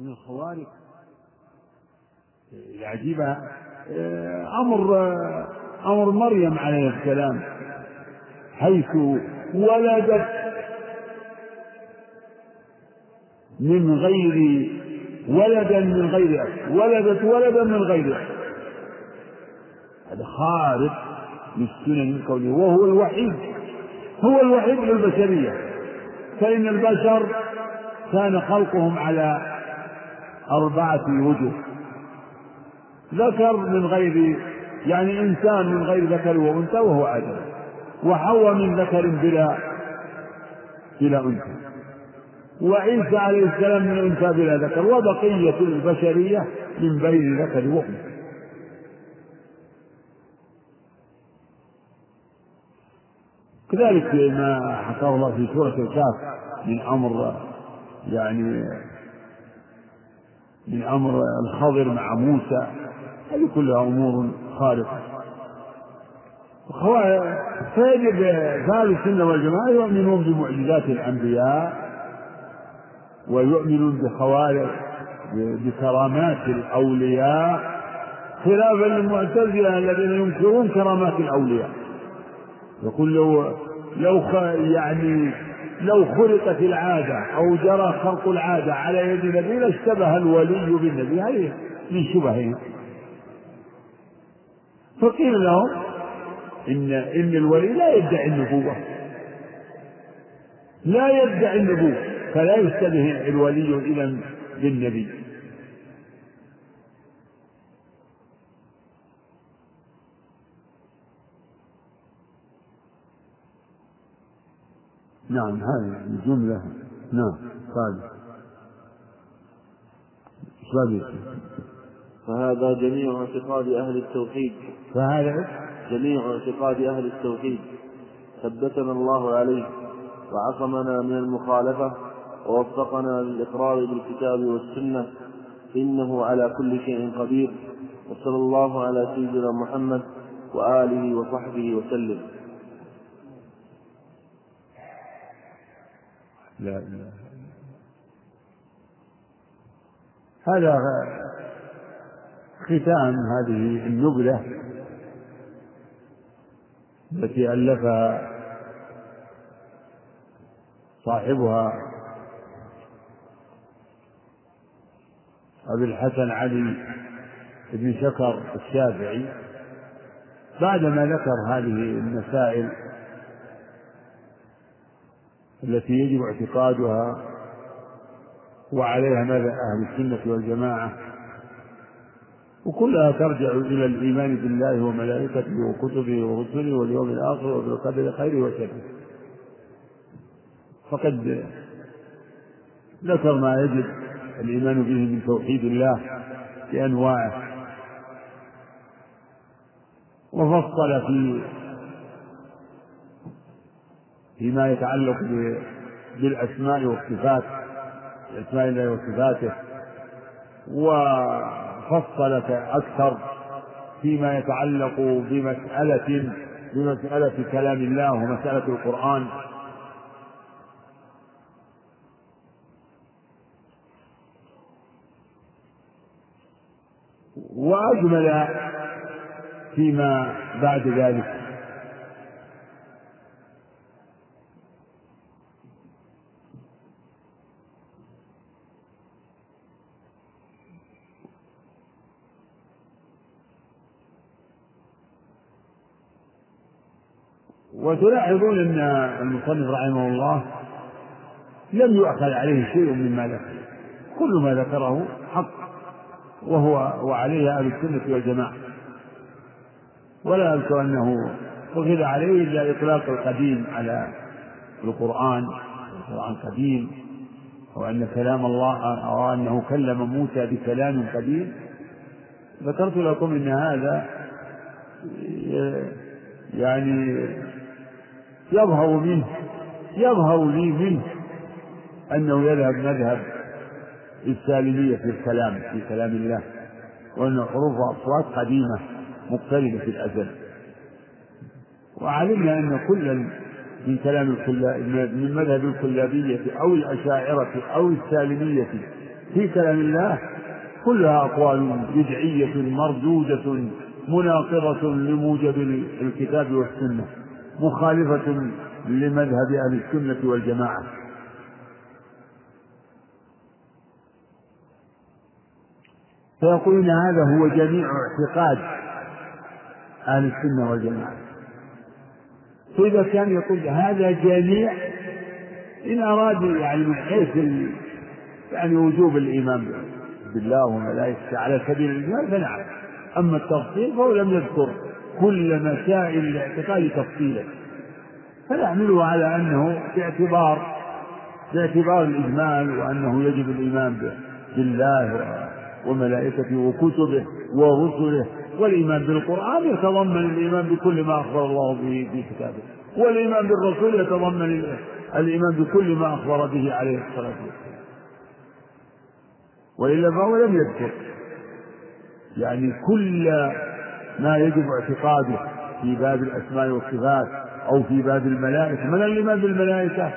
من الخوارق. العجيبة أمر أمر مريم عليه السلام حيث ولدت من غير ولدا من غير أب ولدت ولدا من غير أب هذا خارق للسنن الكونية وهو الوحيد هو الوحيد للبشرية. فإن البشر كان خلقهم على أربعة وجوه. ذكر من غير يعني إنسان من غير ذكر وأنثى وهو آدم وحواء من ذكر بلا بلا أنثى. وعيسى عليه السلام من أنثى بلا ذكر. وبقية البشرية من بين ذكر وأنثى. كذلك ما حكاه الله في سورة الكهف من أمر يعني من أمر الخضر مع موسى هذه كلها أمور خارقة. فيجب أهل السنة والجماعة يؤمنون بمعجزات الأنبياء ويؤمنون بخوارق بكرامات الأولياء خلافا للمعتزلة الذين ينكرون كرامات الأولياء. يقول لو لو يعني لو خلقت العادة أو جرى خلق العادة على يد النبي لاشتبه الولي بالنبي. هذه من شبههم فقيل لهم إن إن الولي لا يدعي النبوة. لا يدعي النبوة. فلا يشتبه الولي إذا بالنبي. نعم هذه الجملة. نعم قال فهذا جميع اعتقاد أهل التوحيد. فهذا جميع اعتقاد أهل التوحيد. ثبتنا الله عليه وعصمنا من المخالفة ووفقنا للإقرار بالكتاب والسنة. إنه على كل شيء قدير. وصلى الله على سيدنا محمد وآله وصحبه وسلم. لا إله هذا ختام هذه النبلة التي ألفها صاحبها أبي الحسن علي بن شكر الشافعي. بعدما ذكر هذه المسائل التي يجب اعتقادها وعليها ماذا أهل السنة والجماعة. وكلها ترجع إلى الإيمان بالله وملائكته وكتبه ورسله واليوم الآخر وبالقدر خيره وشره. فقد ذكر ما يجب الإيمان به من توحيد الله بأنواعه. وفصل في فيما يتعلق بالأسماء والصفات بأسماء الله وصفاته وفصل أكثر فيما يتعلق بمسألة بمسألة كلام الله ومسألة القرآن. وأجمل فيما بعد ذلك وتلاحظون أن المصنف رحمه الله لم يؤخذ عليه شيء مما ذكر. كل ما ذكره حق وهو وعليه أهل السنة والجماعة. ولا أذكر أنه أخذ عليه إلا إطلاق القديم على القرآن القرآن قديم أو أن كلام الله أو أنه كلم موسى بكلام قديم. ذكرت لكم إن هذا يعني يظهر منه يظهر لي منه أنه يذهب مذهب السالمية في الكلام في كلام الله وأن حروف وأصوات قديمة مقتربة في الأزل. وعلمنا أن كل من كلام من مذهب الكلابية أو الأشاعرة أو السالمية في كلام الله كلها أقوال بدعية مردودة مناقضة لموجب الكتاب والسنة. مخالفة لمذهب أهل السنة والجماعة. فيقولون هذا هو جميع اعتقاد أهل السنة والجماعة. فإذا كان يقول هذا جميع إن أراد يعني من حيث يعني وجوب الإيمان بالله وملائكته على سبيل الإجمال فنعم. أما التفصيل فهو لم يذكر كل مسائل الاعتقاد تفصيلا. فنحمله على أنه باعتبار باعتبار الإجمال وأنه يجب الإيمان بالله وملائكته وكتبه ورسله. والإيمان بالقرآن يتضمن الإيمان بكل ما أخبر الله به في كتابه. والإيمان بالرسول يتضمن الإيمان بكل ما أخبر به عليه الصلاة والسلام. وإلا فهو لم يذكر. يعني كل ما يجب اعتقاده في باب الأسماء والصفات أو في باب الملائكة. من الإيمان بالملائكة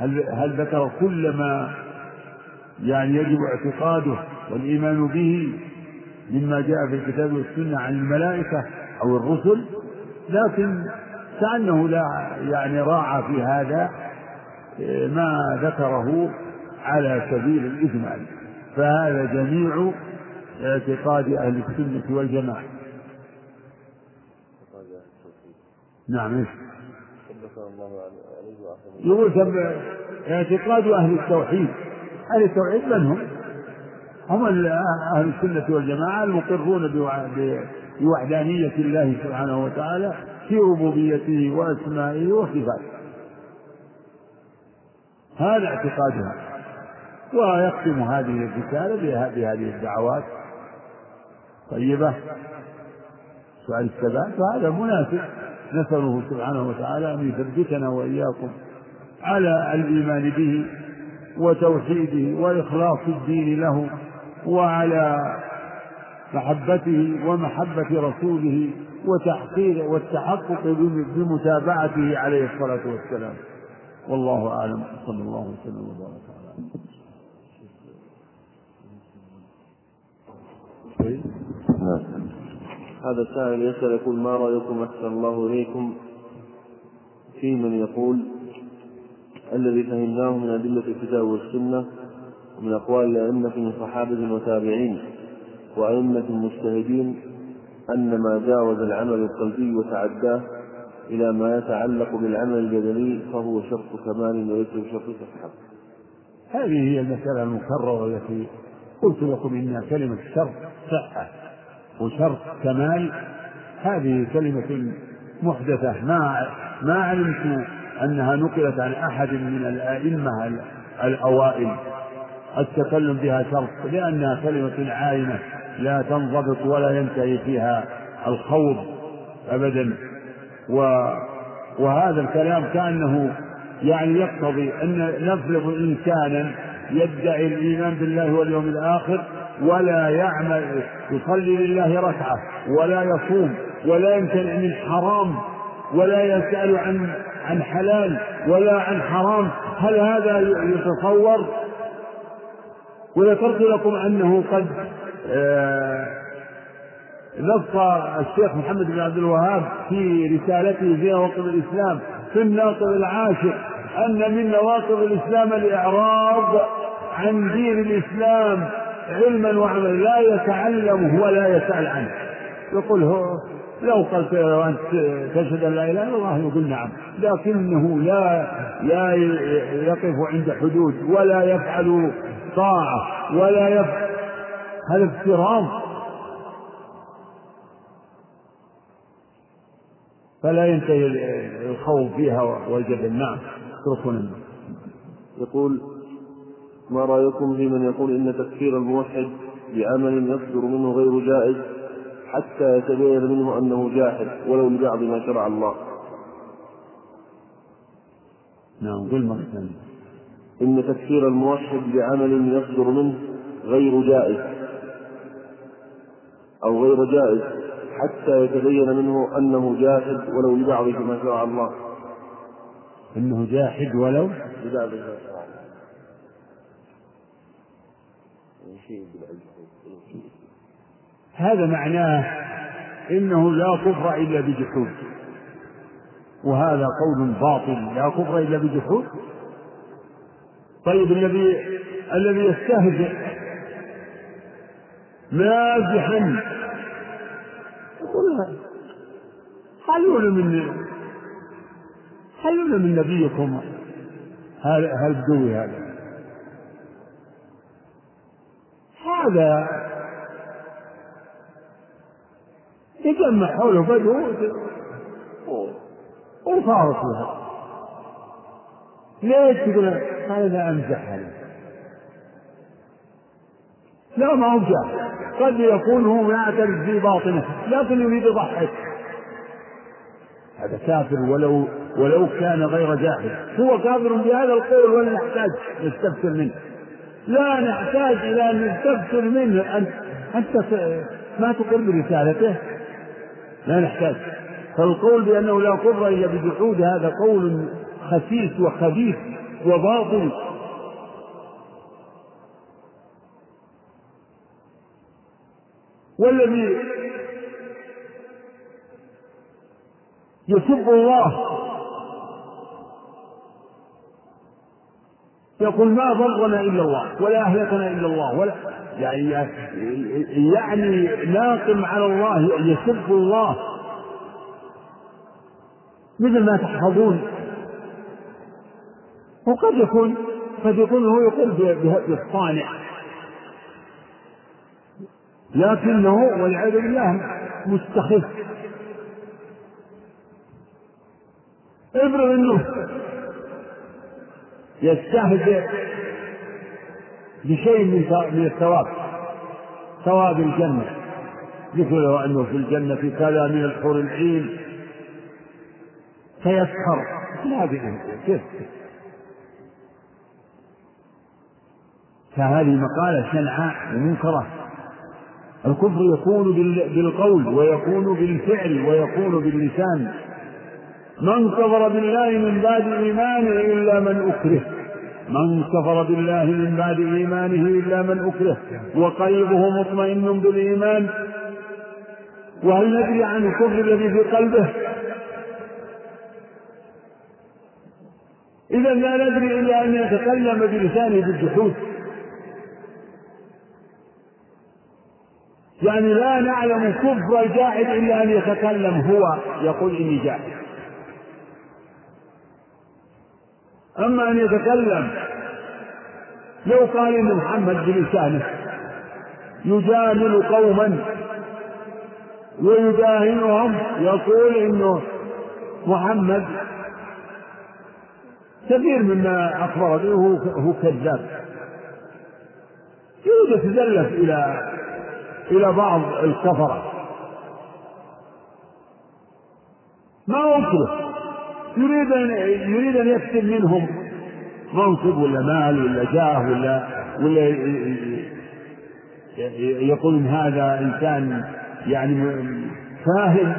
هل هل ذكر كل ما يعني يجب اعتقاده والإيمان به مما جاء في الكتاب والسنة عن الملائكة أو الرسل؟ لكن كأنه لا يعني راعى في هذا ما ذكره على سبيل الإجمال. فهذا جميع اعتقاد أهل السنة والجماعة. نعم إيش؟ يقول اعتقاد أهل التوحيد. أهل التوحيد من هم؟ هم أهل السنة والجماعة المقرون بوحدانية الله سبحانه وتعالى في ربوبيته وأسمائه وصفاته. هذا اعتقادها. ويختم هذه الرسالة بهذه الدعوات. طيبة. سؤال الثبات. فهذا مناسب نسأله سبحانه وتعالى أن يثبتنا وإياكم على الإيمان به وتوحيده وإخلاص الدين له وعلى محبته ومحبة رسوله وتحقيق والتحقق بمتابعته عليه الصلاة والسلام والله أعلم صلى الله وسلم وبارك على. هذا سائل يسأل يقول ما رأيكم أحسن الله إليكم في من يقول الذي فهمناه من أدلة الكتاب والسنة ومن أقوال الأئمة من صحابة وتابعين وأئمة مجتهدين أن ما جاوز العمل القلبي وتعداه إلى ما يتعلق بالعمل البدني فهو شرط كمال وليس بشرط صحة. هذه هي المسألة المكررة التي قلت لكم إن كلمة شرط صحة وشرط كمال هذه كلمة محدثة. ما ما علمت أنها نقلت عن أحد من الأئمة الأوائل. التكلم بها شرط لأنها كلمة عاينة لا تنضبط ولا ينتهي فيها الخوض أبدا. و وهذا الكلام كأنه يعني يقتضي أن نفرض إنسانا يدعي الإيمان بالله واليوم الآخر ولا يعمل يصلي لله ركعة ولا يصوم ولا يمتنع من حرام ولا يسأل عن عن حلال ولا عن حرام. هل هذا يتصور؟ وذكرت لكم أنه قد آه، نص الشيخ محمد بن عبد الوهاب في رسالته في نواقض الإسلام في الناقض العاشر أن من نواقض الإسلام الإعراض عن دين الإسلام. علما وعملا لا يتعلمه ولا يسأل عنه. يقول هو لو قلت له أنت تشهد أن لا إله إلا الله يقول نعم. لكنه لا لا يقف عند حدود ولا يفعل طاعة ولا يفعل هذا افتراض؟ فلا ينتهي الخوف فيها والجبل نعم يقول ما رأيكم في من يقول إن تكفير الموحد بعمل يصدر منه غير جائز حتى يتبين منه أنه جاحد ولو لبعض ما شرع الله؟ نعم قل مرة ثانية إن تكفير الموحد بعمل يصدر منه غير جائز أو غير جائز حتى يتبين منه أنه جاحد ولو لبعض ما شرع الله. إنه جاحد ولو لبعض ما شرع الله. هذا معناه إنه لا كفر إلا بجحود. وهذا قول باطل لا كفر إلا بجحود. طيب الذي الذي يستهزئ مازحا يقول خلونا من خلونا من نبيكم. هالبدوي هذا؟ هذا؟ يجمع حوله بدو وفارق لها ليش تقول هذا امزح عليه لا ما هو قد يكون هو يعترف في باطنه لكن يريد يضحك هذا كافر ولو ولو كان غير جاهل. هو كافر بهذا القول ولا نحتاج نستفسر منه. لا نحتاج إلى أن نستفسر منه. انت أنت ما تقر برسالته؟ لا نحتاج. فالقول بأنه لا كفر إلا بجحود هذا قول خسيس وخبيث وباطل. والذي يسب الله يقول ما ضرنا إلا الله ولا أهلكنا إلا الله ولا يعني يعني ناقم على الله يسب الله. مثل ما تحفظون. وقد يكون قد يكون هو يقول بالصانع. لكنه والعياذ بالله مستخف. افرض انه يستهزئ بشيء من الثواب. ثواب الجنة. مثل لو أنه في الجنة في كذا من الحور العين. فيسخر. هذه كيف؟ فهذه مقالة شنعاء ومنكرة. الكفر يكون بالقول ويكون بالفعل ويكون باللسان. من كفر بالله من بعد إيمانه إلا من أكره. من كفر بالله من بعد إيمانه إلا من أكره. وقلبه مطمئن بالإيمان. وهل ندري عن الكفر الذي في قلبه؟ إذا لا ندري إلا أن يتكلم بلسانه بالجحود. يعني لا نعلم كفر الجاحد إلا أن يتكلم هو. يقول إني جاحد. أما أن يتكلم لو قال إن محمد بلسانه يجامل قوما ويداهنهم يقول إنه محمد كثير مما أخبر به هو كذاب. يريد يتزلف إلى إلى بعض الكفرة. ما أكره يريد أن يريد أن يكسب منهم منصب ولا مال ولا جاه ولا ولا يقول إن هذا إنسان يعني فاهم.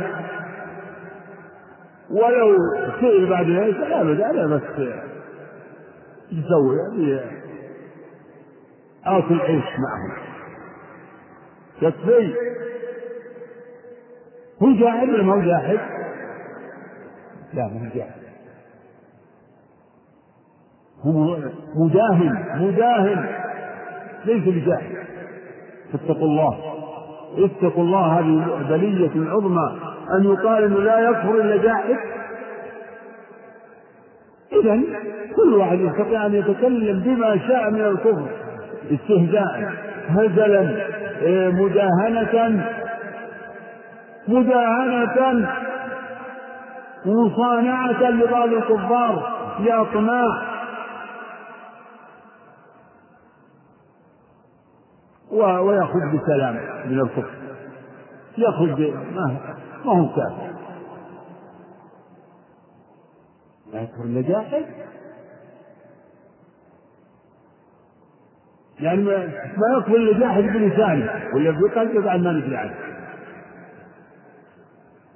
ولو سئل بعد ذلك لا أبدا أنا بس يسوي يعني آكل عيش معهم. يكفي. هو جاحد ولا ما هو جاحد؟ لا ما هو جاحد هو مداهن مداهن ليس بجاحد فاتقوا الله. اتقوا الله هذه بلية عظمى أن يقال أنه لا يكفر إلا جاحد إذا كل واحد يستطيع أن يتكلم بما شاء من الكفر. استهزاء هزلا إيه، مداهنة مداهنة مصانعة لبعض الكفار لأطماع ويأخذ بسلام من الكفر. يأخذ ما هو كافر. لا يكفر النجاحد يعني ما, يكفر اللي جاحد بلسانه ولا بقلبه بعد ما ندري عنه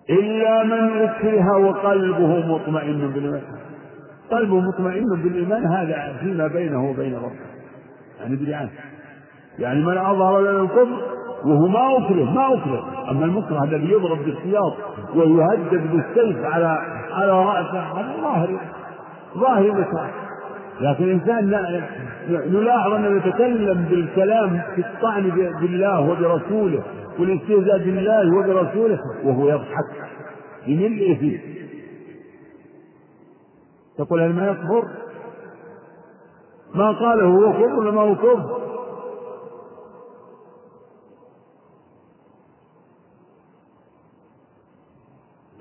إلا من أكره وقلبه مطمئن بالإيمان. قلبه مطمئن بالإيمان هذا فيما بينه وبين ربه. يعني عنه يعني من أظهر لنا الكفر وهو ما أكره ما أكره أما المكره الذي يضرب بالسياط ويهدد بالسيف على على رأسه هذا ظاهر ظاهر الإكراه لكن الإنسان نلاحظ أنه يتكلم بالكلام في الطعن بالله وبرسوله. والاستهزاء بالله وبرسوله وهو يضحك بملء فيه تقول هل ما يكفر؟ ما قاله هو كفر ولا ما هو كفر؟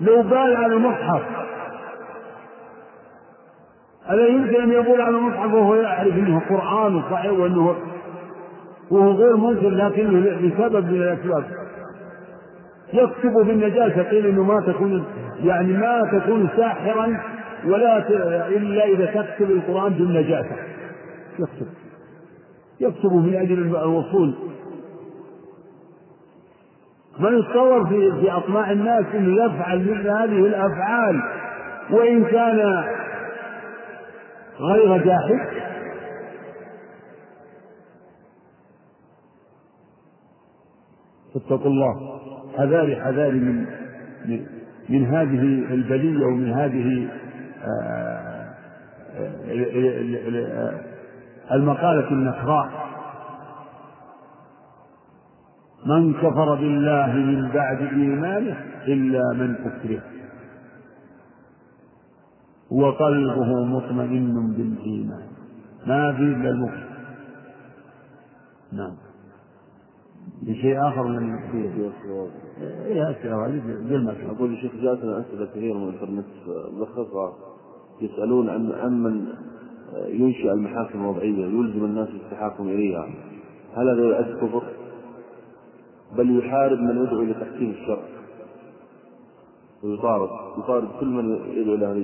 لو بال على المصحف ألا يمكن أن يقول على المصحف وهو يعرف أنه قرآن صحيح وأنه وهو غير ممكن لكنه لسبب من الأسباب. يكتب بالنجاسة قيل أنه ما تكون يعني ما تكون ساحرا ولا إلا إذا تكتب القرآن بالنجاسة. يكتب. يكتب من أجل الوصول. من يتصور في في أطماع الناس أنه يفعل مثل هذه الأفعال وإن كان غير جاحد فاتقوا الله. حذاري حذاري من من هذه البلية ومن هذه آه، آه، المقالة النكراء من كفر بالله من بعد إيمانه إلا من أكره. وقلبه مطمئن بالإيمان. ما في إلا المكره نعم. بشيء آخر من في إيه أسئلة هذه أقول الشيخ جاءتنا أسئلة كثيرة من الإنترنت ملخصها يسألون عن من ينشئ المحاكم الوضعية يلزم الناس التحاكم إليها. هل هذا يعد كفر؟ بل يحارب من يدعو إلى تحكيم الشرع ويطارد. يطارد كل من يدعو إلى هذه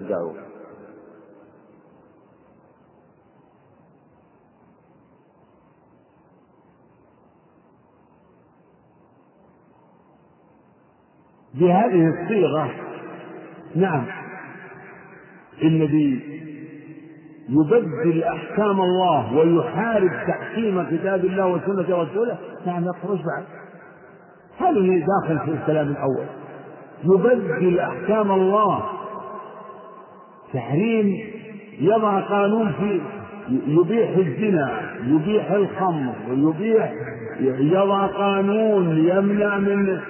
بهذه الصيغة. نعم. الذي يبدل أحكام الله ويحارب تحكيم كتاب الله وسنة رسوله. نعم يخرج بعد. اللي داخل في الكلام الأول. يبدل أحكام الله. تحريم يضع قانون في يبيح الزنا يبيح الخمر يبيح يضع قانون يمنع من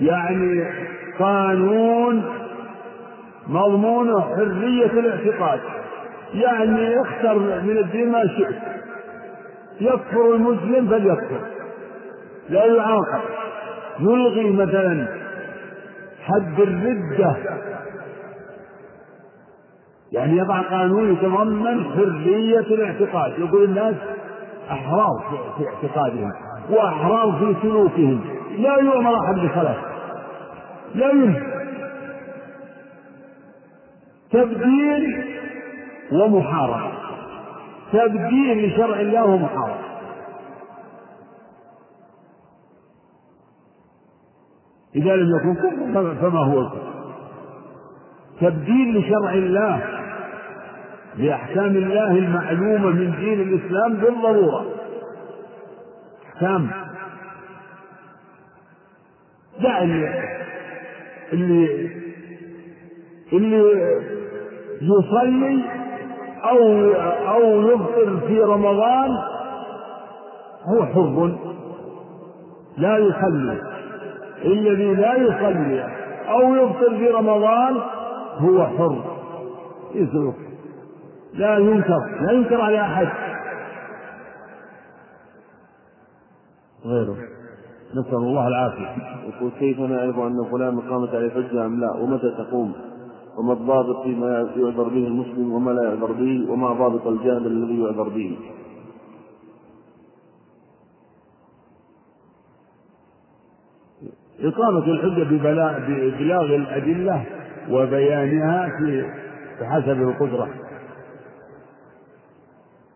يعني قانون مضمونه حرية الاعتقاد. يعني اختر من الدين ما شئت. يكفر المسلم فليكفر. لا يعاقب. يلغي مثلا حد الردة. يعني يضع قانون يتضمن حرية الاعتقاد. يقول الناس أحرار في اعتقادهم وأحرار في سلوكهم. لا يؤمر أحد بصلاة لا يمكن تبديل ومحاربة. تبديل لشرع الله ومحاربة. إذا لم يكن كفر فما هو الكفر؟ تبديل لشرع الله لأحكام الله المعلومة من دين الإسلام بالضرورة. أحكام. يعني اللي اللي يصلي أو أو يفطر في رمضان هو حر لا يصلي. الذي لا يصلي أو يفطر في رمضان هو حر. يسلك لا ينكر لا ينكر على أحد. غيره. نسأل الله العافية. يقول كيف نعرف أن فلان قامت عليه حجة أم لا؟ ومتى تقوم؟ وما الضابط فيما يعذر به المسلم وما لا يعذر به؟ وما ضابط الجهل الذي يعذر به؟ إقامة الحجة ببلاغ الأدلة وبيانها في بحسب القدرة.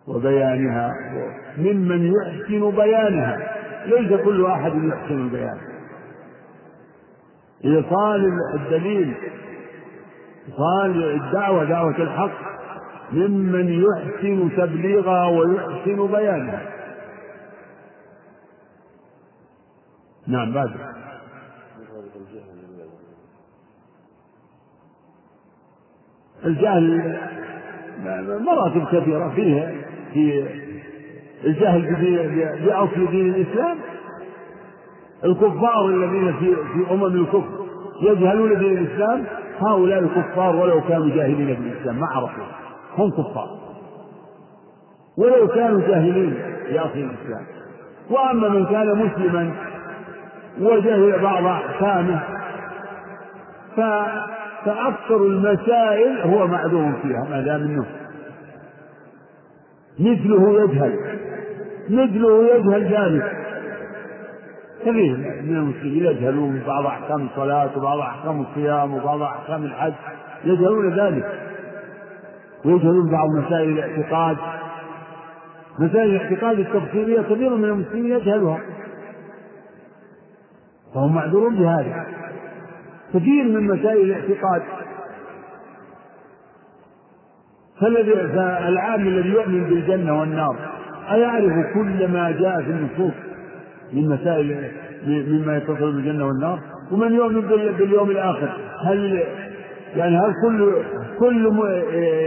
وبيانها. ممن يحسن بيانها. ليس كل أحد يحسن البيان إيصال الدليل. إيصال الدعوة دعوة الحق. ممن يحسن تبليغها ويحسن بيانها. نعم بعد. الجهل مراتب كثيرة فيها. في الجهل بأصل دين الإسلام الكفار الذين في في أمم الكفر يجهلون دين الإسلام هؤلاء الكفار ولو كانوا جاهلين بالإسلام ما عرفوا. هم كفار. ولو كانوا جاهلين بأصل الإسلام. وأما من كان مسلما وجهل بعض أحكامه فأكثر المسائل هو معذور فيها ما دام منه مثله يجهل مثله يجهل ذلك كثير من المسلمين يجهلون بعض أحكام الصلاة وبعض أحكام الصيام وبعض أحكام الحج يجهلون ذلك. ويجهلون بعض مسائل الاعتقاد. مسائل الاعتقاد التفصيلية كثير من المسلمين يجهلها. فهم معذورون بهذا. كثير من مسائل الاعتقاد. فالذي فالعام الذي يؤمن بالجنة والنار أيعرف كل ما جاء في النصوص من مسائل مما يتصل بالجنة والنار؟ ومن يؤمن باليوم الآخر؟ هل يعني هل كل كل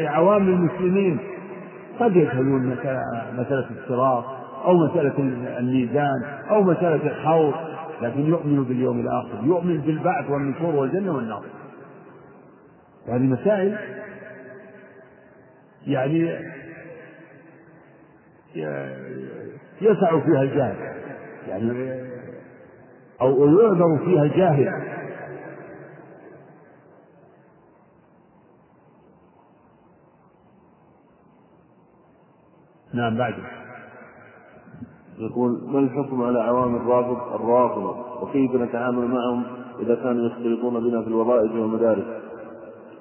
عوام المسلمين قد يجهلون مسألة الصراط أو مسألة الميزان أو مسألة الحوض لكن يؤمن باليوم الآخر يؤمن بالبعث والنشور والجنة والنار؟ هذه مسائل يعني يسع فيها الجاهل. يعني أو يعذر فيها الجاهل. نعم بعد. يقول ما الحكم على عوام الرافض الرافضة؟ وكيف نتعامل معهم إذا كانوا يختلطون بنا في الوظائف والمدارس.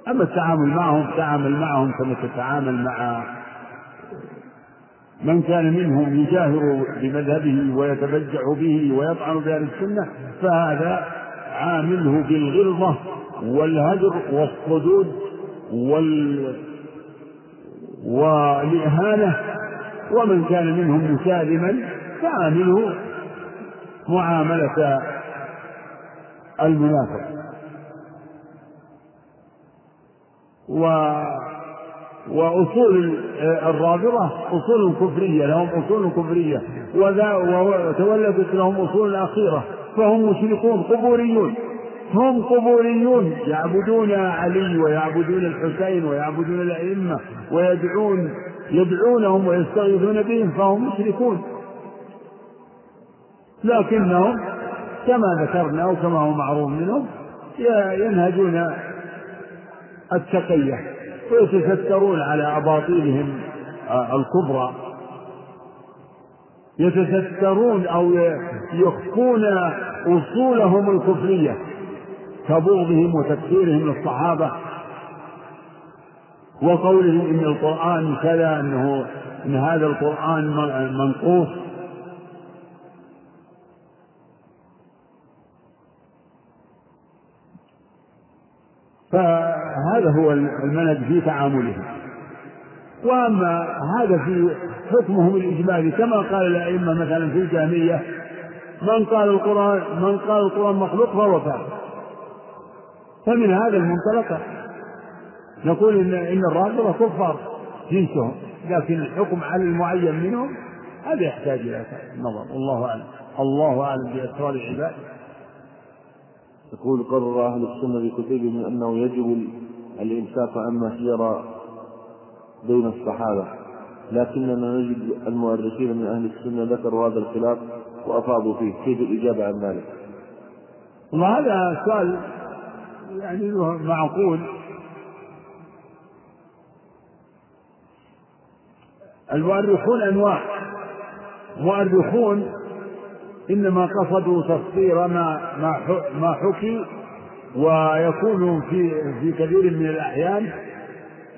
أما التعامل معهم تعامل معهم كما تتعامل مع من كان منهم يجاهر بمذهبه ويتبجع به ويطعن بأهل السنة فهذا عامله بالغلظة والهجر والصدود وال والإهانة. ومن كان منهم مسالما فعامله معاملة المنافق. و وأصول الرافضة أصول كفرية لهم أصول كفرية. وتولدت لهم أصول أخيرة فهم مشركون قبوريون. هم قبوريون يعبدون علي ويعبدون الحسين ويعبدون الأئمة ويدعون يدعونهم ويستغيثون بهم فهم مشركون. لكنهم كما ذكرنا وكما هو معروف منهم ينهجون التقية. ويتسترون على أباطيلهم الكبرى. يتسترون أو يخفون أصولهم الكفرية كبغضهم وتكفيرهم للصحابة. وقولهم إن القرآن كذا أنه إن هذا القرآن منقوص. فهذا هو المنهج في تعاملهم وأما هذا في حكمهم الاجمالي كما قال الأئمة مثلا في الجامية من قال القرآن من قال القرآن مخلوق فهو كافر. فمن هذا المنطلق نقول ان إن الرافضه كفار. جنسهم. لكن الحكم على المعين منهم هذا يحتاج إلى نظر. والله أعلم. الله أعلم بأسرار العباد يقول قرر أهل السنة في كتبهم أنه يجب الإمساك عما سير بين الصحابة لكننا نجد المؤرخين من أهل السنة ذكروا هذا الخلاف وأفاضوا فيه كيف الإجابة عن ذلك؟ وهذا سؤال يعني معقول المؤرخون أنواع مؤرخون إنما قصدوا تفسير ما ما حكي ويكون في في كثير من الأحيان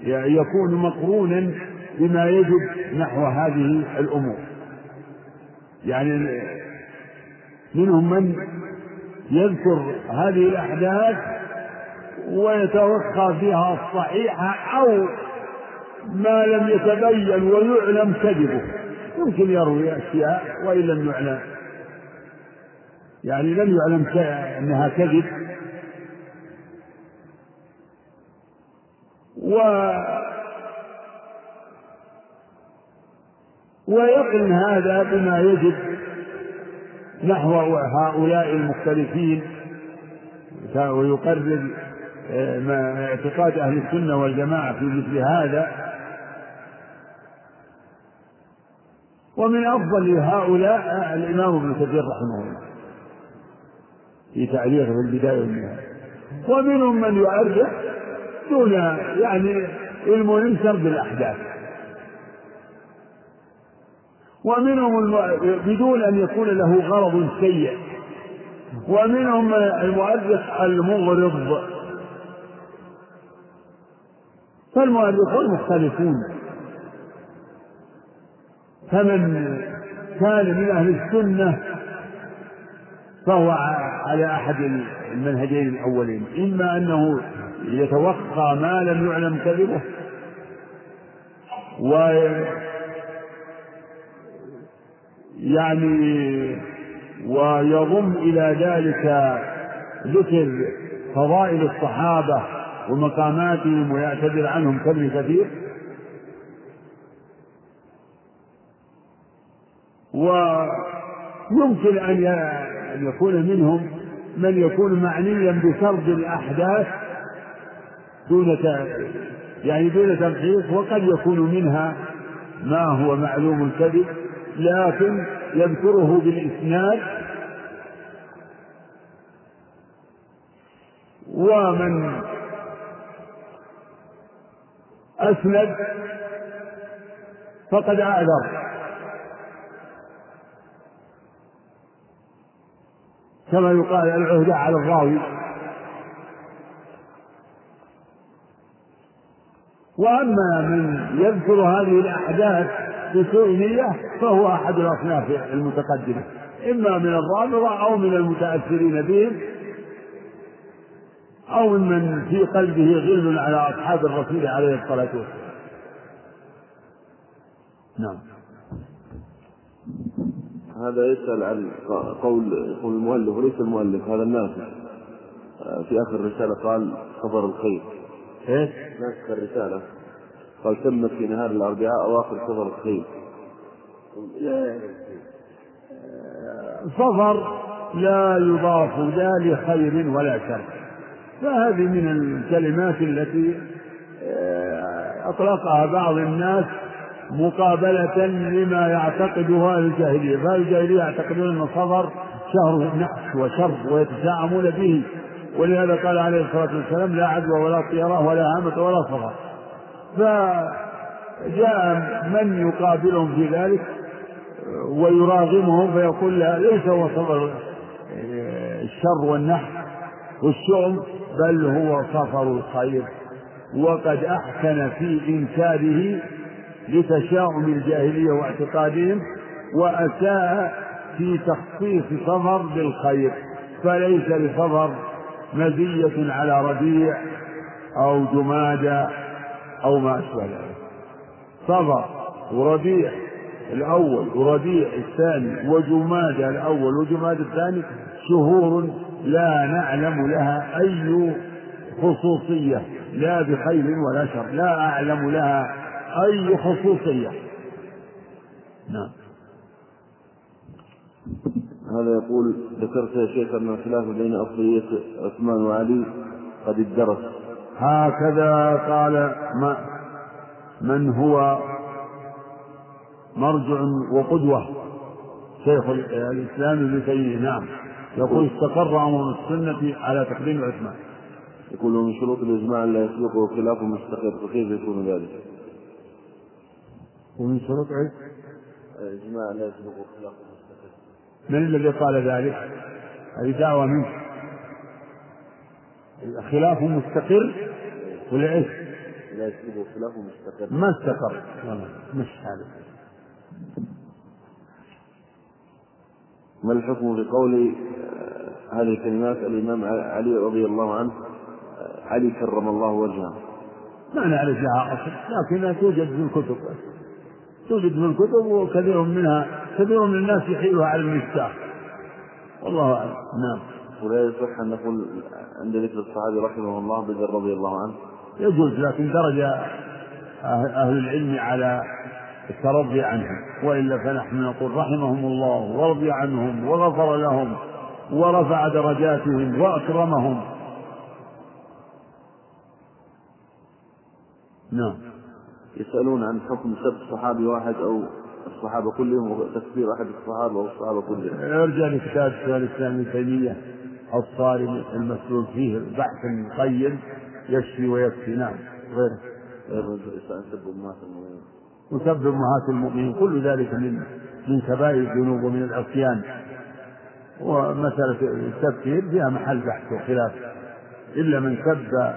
يكون مقرونا بما يجب نحو هذه الأمور. يعني منهم من يذكر هذه الأحداث ويتوخى فيها الصحيحة أو ما لم يتبين ويعلم كذبه. يمكن يروي أشياء وإن لم يعلم. يعني لم يعلم أنها كذب. و ويقرن هذا بما يجب نحو هؤلاء المختلفين. ويقرر آه، اعتقاد أهل السنة والجماعة في مثل هذا. ومن أفضل هؤلاء الإمام ابن كثير رحمه الله. في تعليقه في البداية والنهاية ومنهم من يؤرخ دون يعني علم سرد الأحداث ومنهم بدون أن يكون له غرض سيء. ومنهم المؤرخ المغرض. فالمؤرخون مختلفون. فمن كان من أهل السنة فهو على أحد المنهجين الأولين إما أنه يتوقع ما لم يعلم كذبه و يعني ويضم إلى ذلك ذكر فضائل الصحابة ومقاماتهم ويعتذر عنهم كابن كثير. ويمكن أن يكون منهم من يكون معنيا بسرد الأحداث دون يعني دون تمحيص وقد يكون منها ما هو معلوم كذب لكن يذكره بالإسناد. ومن أسند فقد أعذر. كما يقال العهدة على الراوي. وأما من يذكر هذه الأحداث بسوء نية فهو أحد الأصناف المتقدمة. إما من الرافضة أو من المتأثرين بهم أو ممن في قلبه غل على أصحاب الرسول عليه الصلاة والسلام. نعم. هذا يسأل عن قول يقول المؤلف وليس المؤلف هذا النافع. في آخر الرسالة قال خبر الخير. إيش؟ ناسخ الرسالة. قال تمت في نهار الأربعاء أواخر صفر الخير. صفر لا يضاف لا لخير ولا شر. فهذه من الكلمات التي آه، أطلقها بعض الناس مقابلة لما يعتقدها الجاهلية. فالجاهلية يعتقدون أن صفر شهر نحس وشر ويتشاءمون به. ولهذا قال عليه الصلاة والسلام لا عدوى ولا طيرة ولا هامة ولا صفر فجاء من يقابلهم في ذلك ويراغمهم فيقول لا ليس هو صبر الشر والنحس والشؤم بل هو صفر الخير. وقد أحسن في إنكاره لتشاؤم الجاهلية واعتقادهم وأساء في تخصيص صفر بالخير فليس لصفر مزية على ربيع أو جمادى أو ما أشبه ذلك. صفر وربيع الأول وربيع الثاني وجمادى الأول وجمادى الثاني شهور لا نعلم لها أي خصوصية لا بخير ولا شر لا أعلم لها أي خصوصية نعم. هذا يقول ذكرت يا شيخ أن الخلاف بين أفضلية عثمان وعلي قد ادرس هكذا قال ما من هو مرجع وقدوة. شيخ الإسلام ابن تيمية نعم. يقول استقر أمر السنة على تقديم عثمان. يقول من شروط الإجماع لا يسبقه خلاف مستقر فكيف يكون ذلك؟ ومن شروط؟ الإجماع لا يسبقه خلاف مستقر من الذي قال ذلك؟ هذه دعوة منه. خلاف مستقر إيش؟ لا يسبقه خلاف مستقر ما استقر. والله مش هذا ما الحكم في قول هذه الكلمات؟ الإمام علي رضي الله عنه علي كرم الله وجهه. ما نعرف لها أصل لكنها توجد في الكتب. توجد في الكتب وكثير منها كثير من الناس يحيلها على المفتاح. والله أعلم. نعم. ولا يصح أن نقول عند ذكر الصحابي رحمه الله بدر رضي الله عنه. يجوز لكن درجة أهل العلم على الترضي عنهم. وإلا فنحن نقول رحمهم الله ورضي عنهم وغفر لهم ورفع درجاتهم وأكرمهم. نعم. يسألون عن حكم سب صحابي واحد أو الصحابة كلهم وتكفير أحد الصحابة أو الصحابة كلهم ارجع لكتاب شيخ الإسلام ابن تيمية الصارم المسلول فيه بحث قيم يشفي ويكفي نعم. غيره غير سب أمهات المؤمنين. وسب أمهات المؤمنين كل ذلك من من كبائر الذنوب ومن العصيان. ومسألة التفكير فيها محل بحث وخلاف. إلا من سب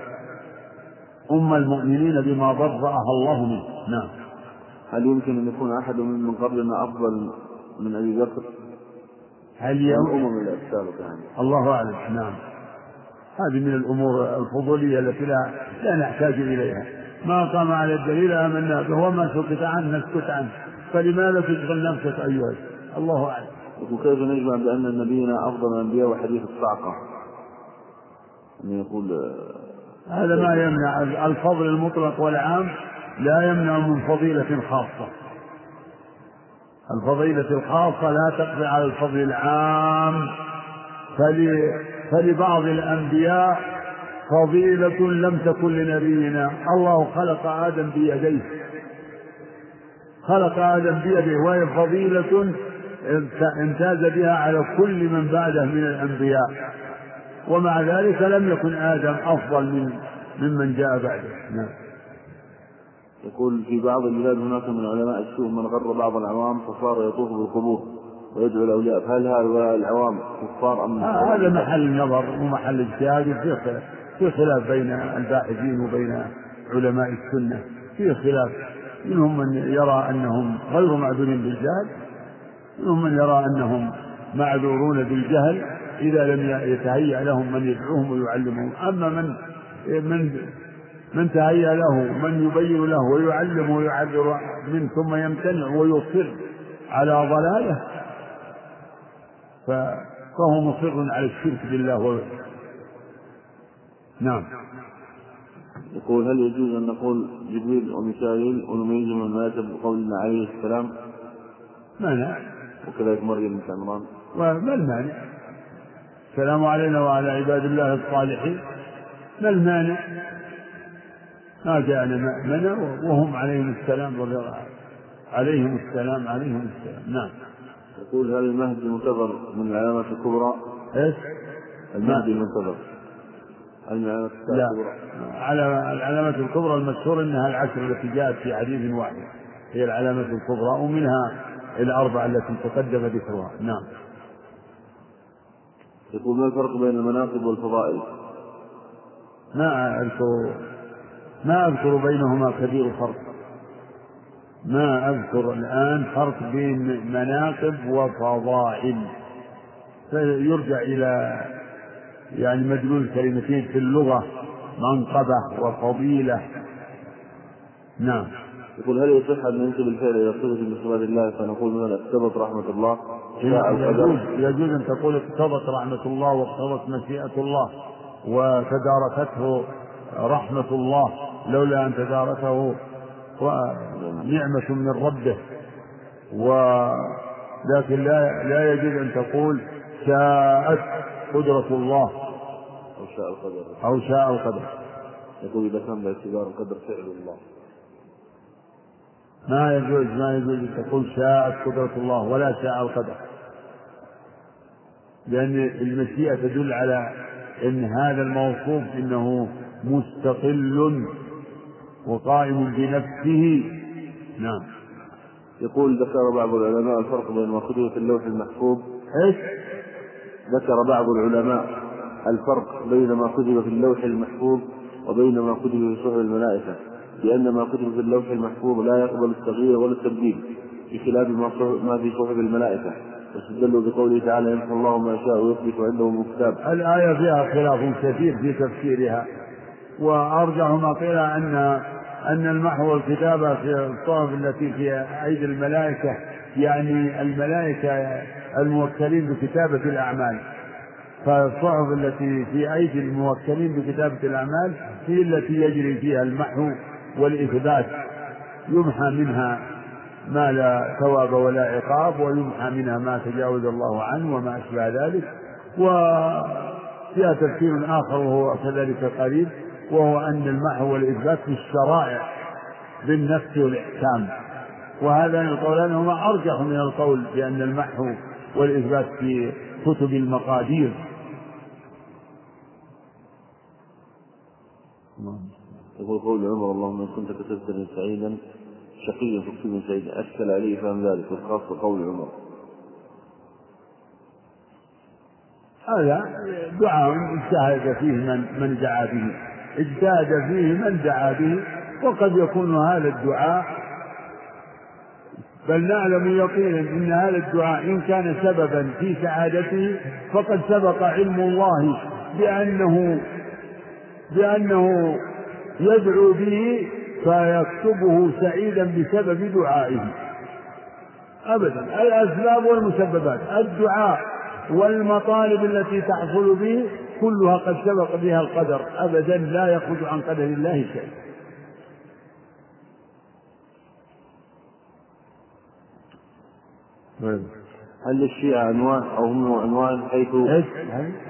أم المؤمنين بما برأها الله منه. نعم. هل يمكن أن يكون أحد من قبلنا أفضل من أبي بكر؟ هل يوم الأمم السابقة يعني. الله أعلم. نعم. هذه من الأمور الفضولية التي لا لا نحتاج إليها. ما قام على الدليل آمنا به وما سكت عنه نسكت عنه. فلماذا تشغل نفسك أيها الله أعلم. وكيف نجمع بأن نبينا أفضل الأنبياء وحديث الصعقة؟ أن يقول هذا ما يمنع الفضل المطلق والعام لا يمنع من فضيلة خاصة. الفضيلة الخاصة لا تقضي على الفضل العام. فلبعض الأنبياء فضيلة لم تكن لنبينا. الله خلق آدم بيديه. خلق آدم بيده وهي فضيلة امتاز بها على كل من بعده من الأنبياء. ومع ذلك لم يكن آدم أفضل من ممن جاء بعده. نعم. يقول في بعض البلاد هناك من علماء السوء من غر بعض العوام فصار يطوف بالقبور ويدعو الاولياء فهل هؤلاء العوام كفار أم آه هذا محل نظر ومحل اجتهاد في خلاف في خلاف بين الباحثين وبين علماء السنة. في خلاف. منهم من يرى أنهم غير معذورين بالجهل منهم من يرى أنهم معذورون بالجهل إذا لم يتهيأ لهم من يدعوهم ويعلمهم أما من من من تهيأ له من يبين له ويعلم ويعذر منه ثم يمتنع ويصر على ضلاله فهو مصر على الشرك بالله و... نعم يقول هل يجوز أن نقول جبريل وميكائيل ونميز من الملائكة بقولنا عليه السلام؟ مانع وكذلك مريم بنت عمران وما المانع؟ السلام علينا وعلى عباد الله الصالحين. ما المانع؟ ما جاءنا منع وهم عليهم السلام رضي الله عليهم السلام عليهم السلام. نعم. يقول هل المهدي منتظر من العلامات الكبرى؟ إيش؟ المهدي منتظر. هل من العلامات لا. الكبرى؟ على العلامات الكبرى المشهور إنها العشر التي جاءت في حديث واحد. هي العلامات الكبرى ومنها الأربعة التي تقدم ذكرها. نعم. يقول ما الفرق بين المناقب والفضائل؟ ما أذكر ما أذكر بينهما كبير فرق. ما أذكر الآن فرق بين مناقب وفضائل. فيرجع إلى يعني مدلول الكلمتين في اللغة منقبة وفضيلة. نعم. يقول هل يصح أن ننسب الفعل إلى صفة من صفات الله؟ فنقول مثلا اقتضت رحمة الله. شاء يجوز القدر. يجوز أن تقول اقتضت رحمة الله واقتضت مشيئة الله وتداركته رحمة الله لولا أن تداركه نعمة من ربه. ولكن لا لا يجوز أن تقول شاءت قدرة الله أو شاء القدر. أو شاء القدر. يقول إذا كان باعتبار القدر فعل الله. ما يجوز ما يجوز أن تقول شاءت قدرة الله ولا شاء القدر. لأن المشيئة تدل على أن هذا الموصوف إنه مستقل وقائم بنفسه. نعم. يقول ذكر بعض العلماء الفرق بين في اللوح المحفوظ. إيش؟ ذكر بعض العلماء الفرق بين ما كتب في اللوح المحفوظ وبين ما كتب في صحف الملائكة. لأن ما كتب في اللوح المحفوظ لا يقبل التغيير ولا التبديل بخلاف ما ما في صحف الملائكة. واستدلوا بقوله تعالى يمحو الله ما يشاء ويثبت عنده الكتاب الآية فيها خلاف كثير في تفسيرها. وأرجح ما قيل أن أن المحو والكتابة في الصحف التي في أيدي الملائكة يعني الملائكة الموكلين بكتابة الأعمال. فالصحف التي في أيدي الموكلين بكتابة الأعمال هي التي يجري فيها المحو والإثبات يمحى منها ما لا ثواب ولا عقاب ويمحى منها ما تجاوز الله عنه وما أشبه ذلك. وفيها تفسير آخر وهو كذلك قريب وهو أن المحو والإثبات في الشرائع بالنفس والإحكام. وهذا القولان هما أرجح من القول بأن المحو والإثبات في كتب المقادير. يقول قول عمر اللهم ان كنت كتبتني سعيدا شقيا فاكتبني سعيدا اشكل عليه فهم ذلك والخاص بقول عمر. هذا دعاء اجتهد فيه من من دعا به. اجتهد فيه من دعا به وقد يكون هذا الدعاء. بل نعلم يقينا إن هذا الدعاء إن كان سببا في سعادته فقد سبق علم الله بانه بأنه يدعو به فيكتبه سعيدا بسبب دعائه. ابدا. الأسباب والمسببات. الدعاء والمطالب التي تحصل به كلها قد سبق بها القدر. ابدا لا يخرج عن قدر الله شيء هل للشيعة أنواع أو هم أنواع؟ حيث؟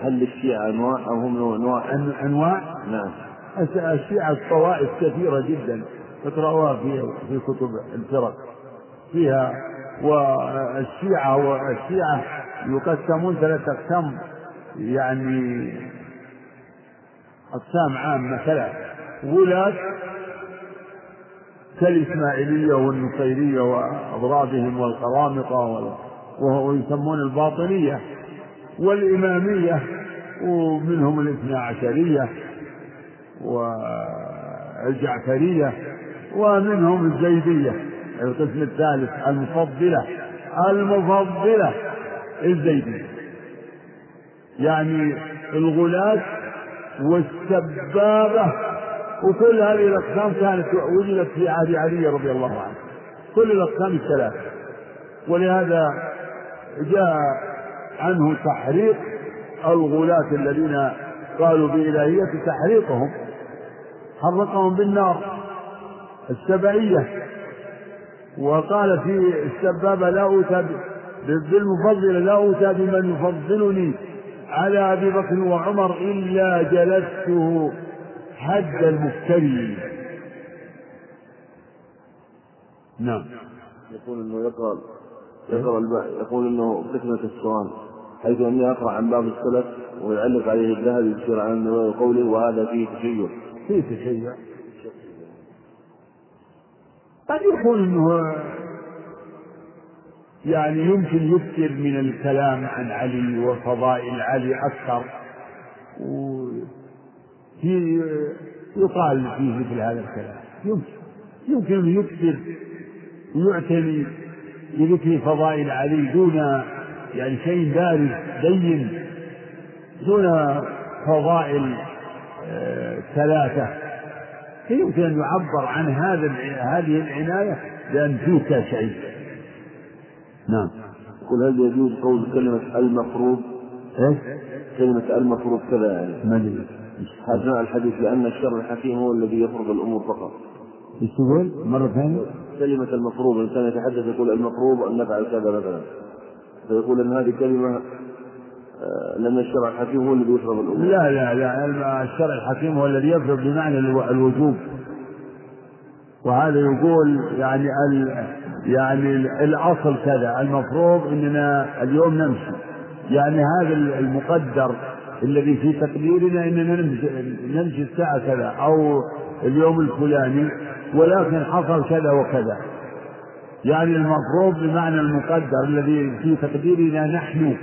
هل للشيعة أنواع أو هم أنواع؟ أن- أنواع؟ نعم. الشيعة الطوائف كثيرة جدا تقرأوها في في كتب الفرق فيها والشيعة والشيعة يقسمون ثلاثة أقسام يعني أقسام عامة ثلاث ولاة كالإسماعيلية والنصيرية وأضرابهم والقرامطة وهو يسمون الباطنية والإمامية ومنهم الاثنى عشرية. والجعفرية ومنهم الزيدية القسم الثالث المفضلة المفضلة الزيدية. يعني الغلاة والسبابة وكل هذه الأقسام كانت وجدت في عهد علي رضي الله عنه. كل الأقسام الثلاثة. ولهذا جاء عنه تحريق الغلاة الذين قالوا بإلهية تحريقهم. حرقهم بالنار السبعية وقال في السبابة لا أوتى بالمفضل لا أوتى بمن يفضلني على أبي بكر وعمر إلا جلسته حد المفتري. نعم. يقول إنه يقرأ يقرأ يقول إنه فتنة السؤال حيث أني أقرأ عن باب السلف ويعلق عليه الذهبي يشير عن قوله وهذا فيه تشيع. في تشيع قد يكون انه يعني يمكن يكثر من الكلام عن علي وفضائل علي أكثر. وفي يقال فيه مثل هذا الكلام. يمكن يمكن يكثر ويعتني بذكر فضائل علي دون يعني شيء بارز بين دون فضائل ثلاثة. فيمكن أن يعبر عن هذا هذه العناية بأن توكى شيء. نعم. يقول هل يجوز قول كلمة المفروض؟ إيش؟ كلمة المفروض كذا يعني. ما أدري. أثناء الحديث لأن الشر الحكيم هو الذي يفرض الأمور فقط. إيش تقول؟ مرة ثانية؟ كلمة المفروض الإنسان يتحدث يقول المفروض أن نفعل كذا مثلا. فيقول أن هذه كلمة آه، لأن الشرع الحكيم هو الذي يفرض الأمور لا لا لا الشرع الحكيم هو الذي يفرض بمعنى الو- الوجوب. وهذا يقول يعني ال يعني ال- الأصل كذا. المفروض إننا اليوم نمشي. يعني هذا ال- المقدر الذي في تقديرنا إننا نمشي, نمشي الساعة كذا أو اليوم الفلاني ولكن حصل كذا وكذا. يعني المفروض بمعنى المقدر الذي في تقديرنا نحن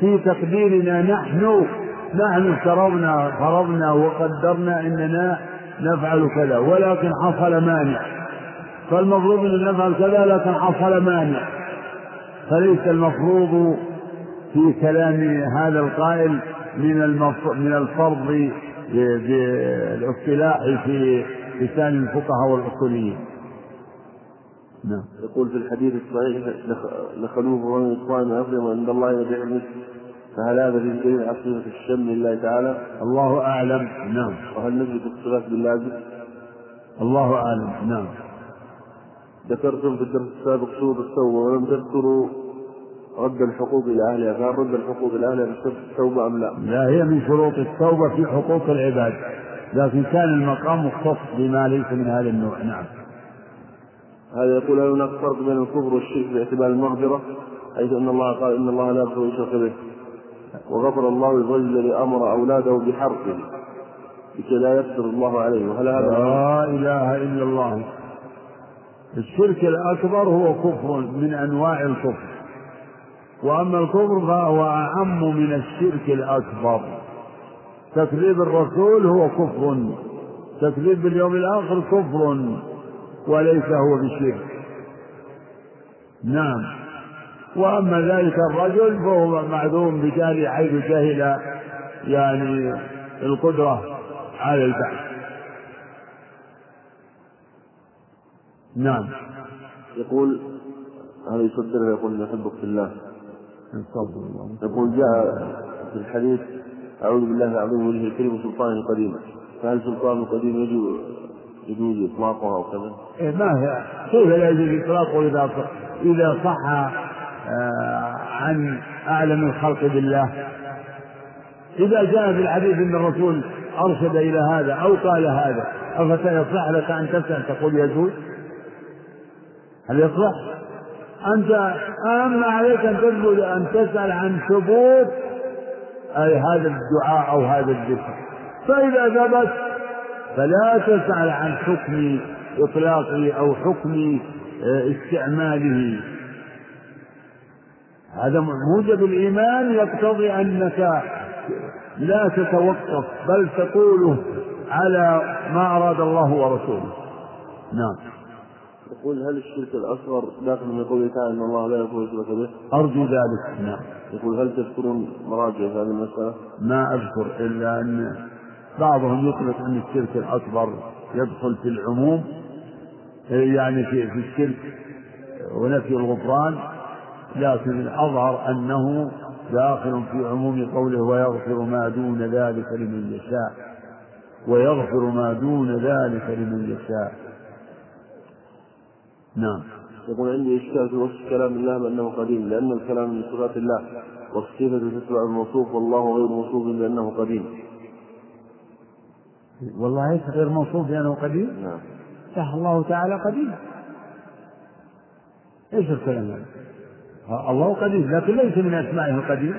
في تقديرنا نحن نحن افترضنا فرضنا وقدرنا إننا نفعل كذا ولكن حصل مانع فالمفروض ان نفعل كذا لكن حصل مانع فليس المفروض في كلام هذا القائل من. من الفرض بالاصطلاح في لسان الفقهاء والأصوليين نعم. يقول في الحديث الصحيح لخلوف ومن الصائم أفضل عند الله يبيع المسك فهل هذا في دليل على صفة الشم لله تعالى؟ الله أعلم. نعم. وهل نثبت الصفات باللازم؟ الله أعلم. نعم. ذكرتم في الدرس السابق شروط التوبة ولم تذكروا رد الحقوق إلى أهلها فهل رد الحقوق إلى أهلها بشرط التوبة أم لا؟ لا هي من شروط التوبة في حقوق العباد لكن كان المقام مختص بما ليس من هذا النوع. نعم. هذا يقول هل هناك فرق بين الكفر والشرك باعتبار المغفرة؟ حيث أن الله قال إن الله لا يغفر يشرك به. وغفر الله للرجل الذي أمر أولاده بحرقه لكي لا يقدر الله عليه. وهل هذا لا إله إلا الله. الشرك الأكبر هو كفر من أنواع الكفر. وأما الكفر فهو أعم من الشرك الأكبر. تكذيب الرسول هو كفر. تكذيب باليوم الآخر كفر. وليس هو بشرك. نعم. وأما ذلك الرجل فهو معذور بجهل حيث جهل يعني القدرة على البحث نعم. يقول هذا يصدر يقول يحبك في الله. يقول جاء في الحديث أعوذ بالله العظيم وجهه الكريم سلطان القديم فهل سلطان القديم يجوز يجوز إطلاقها أو كذا؟ إيه ما كيف لا يجوز إطلاقه إذا إذا صح آه، عن أعلم الخلق بالله؟ إذا جاء في الحديث أن الرسول أرشد إلى هذا أو قال هذا أفسيصح لك أن تسأل تقول يجوز. هل يصلح؟ أنت أهم عليك أن تثبت أن تسأل عن ثبوت أي هذا الدعاء أو هذا الذكر. فإذا ثبت فلا تسأل عن حكم إطلاقه أو حكم آه، استعماله هذا موجب الإيمان يقتضي أنك لا تتوقف بل تقوله على ما أراد الله ورسوله نعم يقول هل الشرك الأصغر داخل من قوله تعالى أن الله لا يغفر يشرك به؟ أرجو ذلك نعم يقول هل تذكرون مراجع هذه المسألة؟ ما أذكر إلا أن بعضهم يطلق أن الشرك الأكبر يدخل في العموم يعني في في الشرك ونفي الغفران لكن الأظهر أنه داخل في عموم قوله ويغفر ما دون ذلك لمن يشاء ويغفر ما دون ذلك لمن يشاء. نعم. يقول عندي إشكال في وصف كلام الله بأنه قديم لأن الكلام من صفات الله والصفة تتبع الموصوف والله غير موصوف بأنه قديم. والله ليس غير موصوف بأنه قديم نعم. صح الله تعالى قديم إيش الكلام هذا؟ الله قديم لكن ليس من أسمائه القديم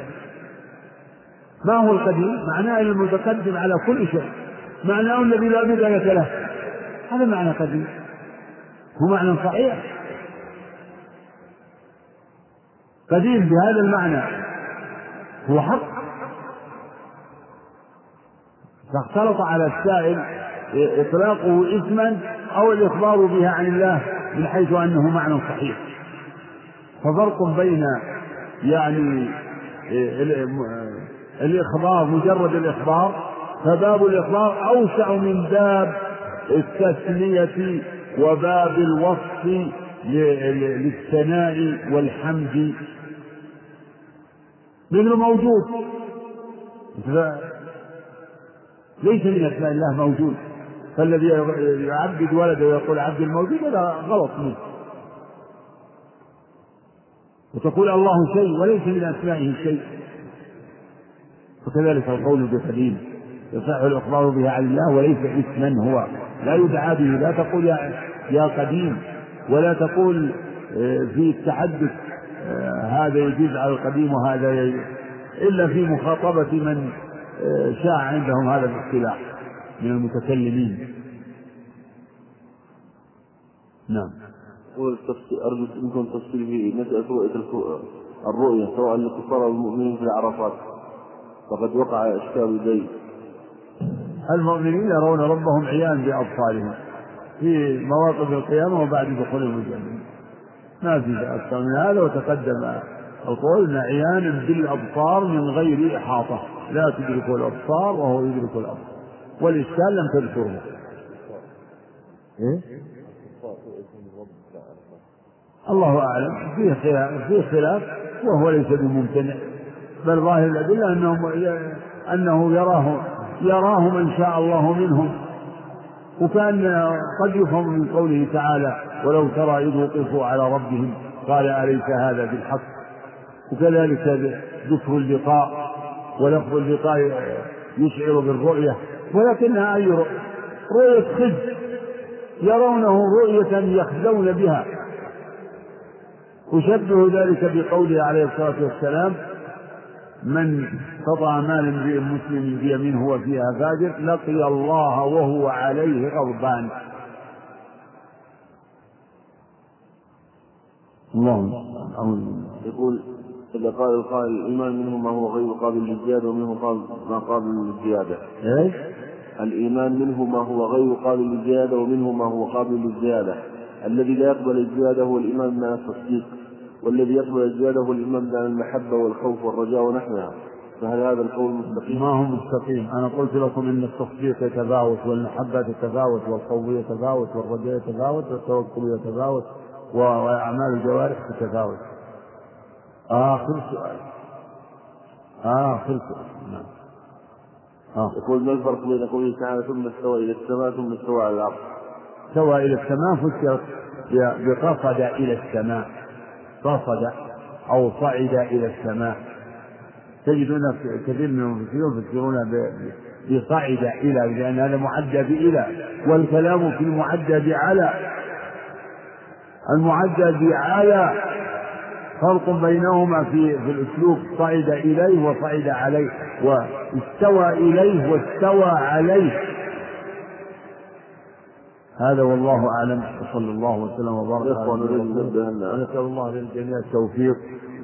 ما هو القديم؟ معناه المتقدم على كل شيء. معناه الذي لا بداية له. هذا معنى قديم هو معنى صحيح. قديم بهذا المعنى. هو حق. فاختلط على السائل إطلاقه اسما أو الإخبار بها عن الله من حيث أنه معنى صحيح. ففرق بين يعني الإخبار مجرد الإخبار فباب الإخبار أوسع من باب التسمية وباب الوصف للثناء والحمد. مثل موجود. ليس من أسماء الله موجود. فالذي يعبد ولده ويقول عبد الموجود هذا غلط منه. وتقول الله شيء وليس من أسمائه شيء. وكذلك القول بقديم يصح الإخبار به عن الله وليس اسما هو. لا يدعى به لا تقول يا قديم ولا تقول آه، في التحدث آه، هذا يجوز على القديم وهذا يجوز إلا في مخاطبة من شاع عندهم هذا الاصطلاح من المتكلمين. نعم. أرجو منكم التفصيل في مسألة رؤية الرؤية سواء للكفار أو المؤمنين في العرفات. فقد وقع إشكال زيد المؤمنين يرون ربهم عيان بأبصارهم في مواقف القيامة وبعد دخول الجنة. ما في أكثر من هذا وتقدم القول عيانا بالأبصار من غير إحاطة. لا تدرك الأبصار وهو يدرك الأبصار. والإشكال لم تذكره. إيه؟ الله أعلم. فيه خلاف فيه خلاف وهو ليس بممتنع. بل ظاهر الأدلة أنهم أنه يراه يراه من شاء الله منهم. وكأن قد يفهم من قوله تعالى ولو ترى إذ وقفوا على ربهم قال أليس هذا بالحق؟ وكذلك ذكر اللقاء. ولفظ اللقاء يشعر بالرؤية ولكنها أي رؤية؟ رؤية خزي يرونه رؤية يخزون بها. أشبه ذلك بقوله عليه الصلاة والسلام من قطع مال امرئ مسلم بيمين هو فيها فاجر لقي الله وهو عليه غضبان. اللهم يقول إذا قال القائل الإيمان منه ما هو غير قابل للزيادة ومنه ما قابل للزيادة. إيش؟ الإيمان منه ما هو غير قابل للزيادة ومنه ما هو قابل للزيادة. الذي لا يقبل الزيادة هو الإيمان من التصديق والذي يقبل الزيادة هو الإيمان من المحبة والخوف والرجاء ونحوها فهل هذا القول مستقيم؟ ما هو مستقيم، أنا قلت لكم أن التصديق يتفاوت والمحبة تتفاوت والخوف يتفاوت والرجاء يتفاوت والتوكل يتفاوت وأعمال الجوارح تتفاوت. آخر سؤال. آخر سؤال، نعم. آه. يقول ما الفرق بين قوله تعالى ثم استوى إلى السماء ثم استوى على الأرض؟ استوى إلى السماء فسرت بقصد إلى السماء قصد أو صعد إلى السماء تجدون كثير من المفسرين يفسرون بصعد إلى لأن هذا معدى بإلى والكلام في المعدى بعلى المعدى بعلى فرق بينهما في في الأسلوب صعد إليه وصعد عليه واستوى إليه واستوى عليه. هذا والله أعلم وصلى الله وسلم وبارك على ونسال الله للجميع التوفيق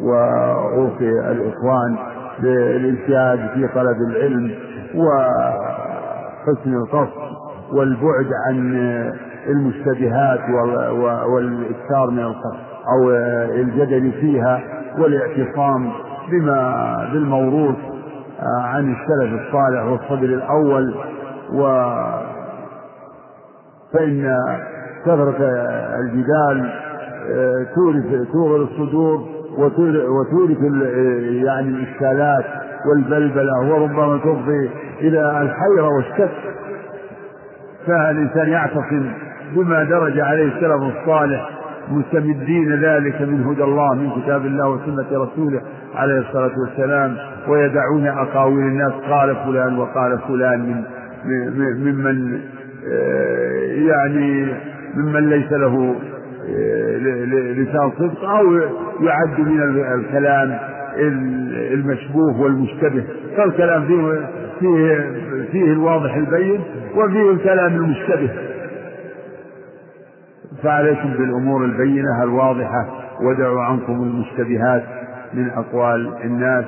وعوفي الإخوان بالاجتهاد في طلب العلم وحسن القصد والبعد عن المشتبهات والإكثار من أو الجدل فيها والاعتصام بما بالموروث عن السلف الصالح والصدر الأول. و فإن كثرة الجدال آه، تورث توغر الصدور وتورث يعني الإشكالات والبلبلة وربما تفضي إلى الحيرة والشك. فالإنسان يعتصم بما درج عليه السلف الصالح مستمدين ذلك من هدى الله من كتاب الله وسنة رسوله عليه الصلاة والسلام ويدعون أقاويل الناس قال فلان وقال فلان من ممن آه، يعني ممن ليس له آه، لسان صدق أو يعد من الكلام المشبوه والمشتبه. فالكلام فيه فيه فيه الواضح البين وفيه الكلام المشتبه. فعليكم بالأمور البينة الواضحة. ودعوا عنكم المشتبهات من أقوال الناس.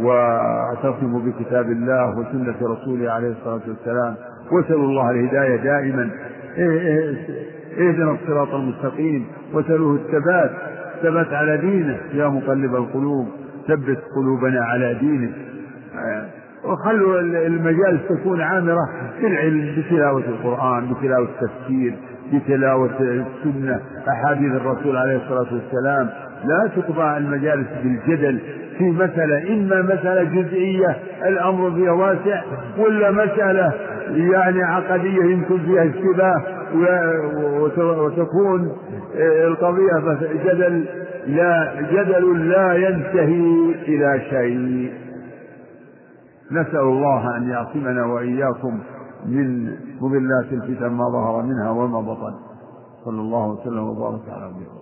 واعتصموا بكتاب الله وسنة رسوله عليه الصلاة والسلام. واسألوا الله الهداية دائما. اهدنا الصراط المستقيم. واسألوه الثبات. ثبت على دينه. يا مقلب القلوب ثبت قلوبنا على دينه. وخلوا المجالس تكون عامرة بالعلم بتلاوة القرآن بتلاوة التفسير. بتلاوة السنة أحاديث الرسول عليه الصلاة والسلام. لا تقضى المجالس بالجدل في مسألة إما مسألة جزئية الأمر فيها واسع ولا مسألة يعني عقدية يمكن فيها اشتباه وتكون القضية جدل لا جدل لا ينتهي إلى شيء. نسأل الله أن يعصمنا وإياكم من مضلات الفتن ما ظهر منها وما بطن. صلى الله وسلم وبارك على نبينا